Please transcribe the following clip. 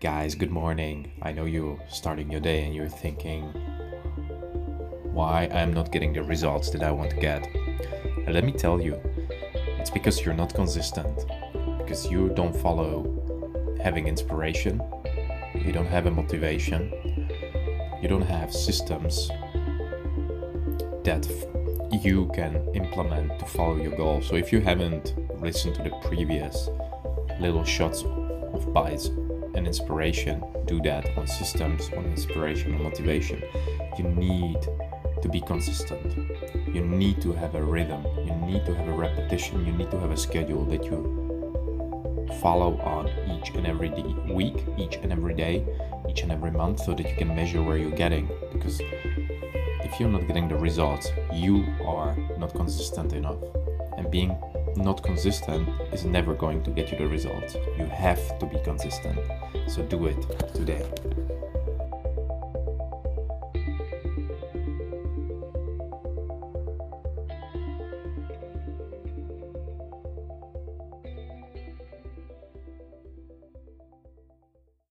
Guys, good morning. I know you're starting your day and you're thinking why I'm not getting the results that I want to get. And let me tell you, it's because you're not consistent. Because you don't follow having inspiration, you don't have a motivation, you don't have systems that you can implement to follow your goal. So if you haven't listened to the previous little shots of bites and inspiration. Do that on systems on inspiration and motivation. You need to be consistent. You need to have a rhythm. You need to have a repetition. You need to have a schedule that you follow on each and every day, week each and every day each and every month so that you can measure where you're getting. Because if you're not getting the results you are not consistent enough. And being not consistent is never going to get you the results. You have to be consistent. So do it today.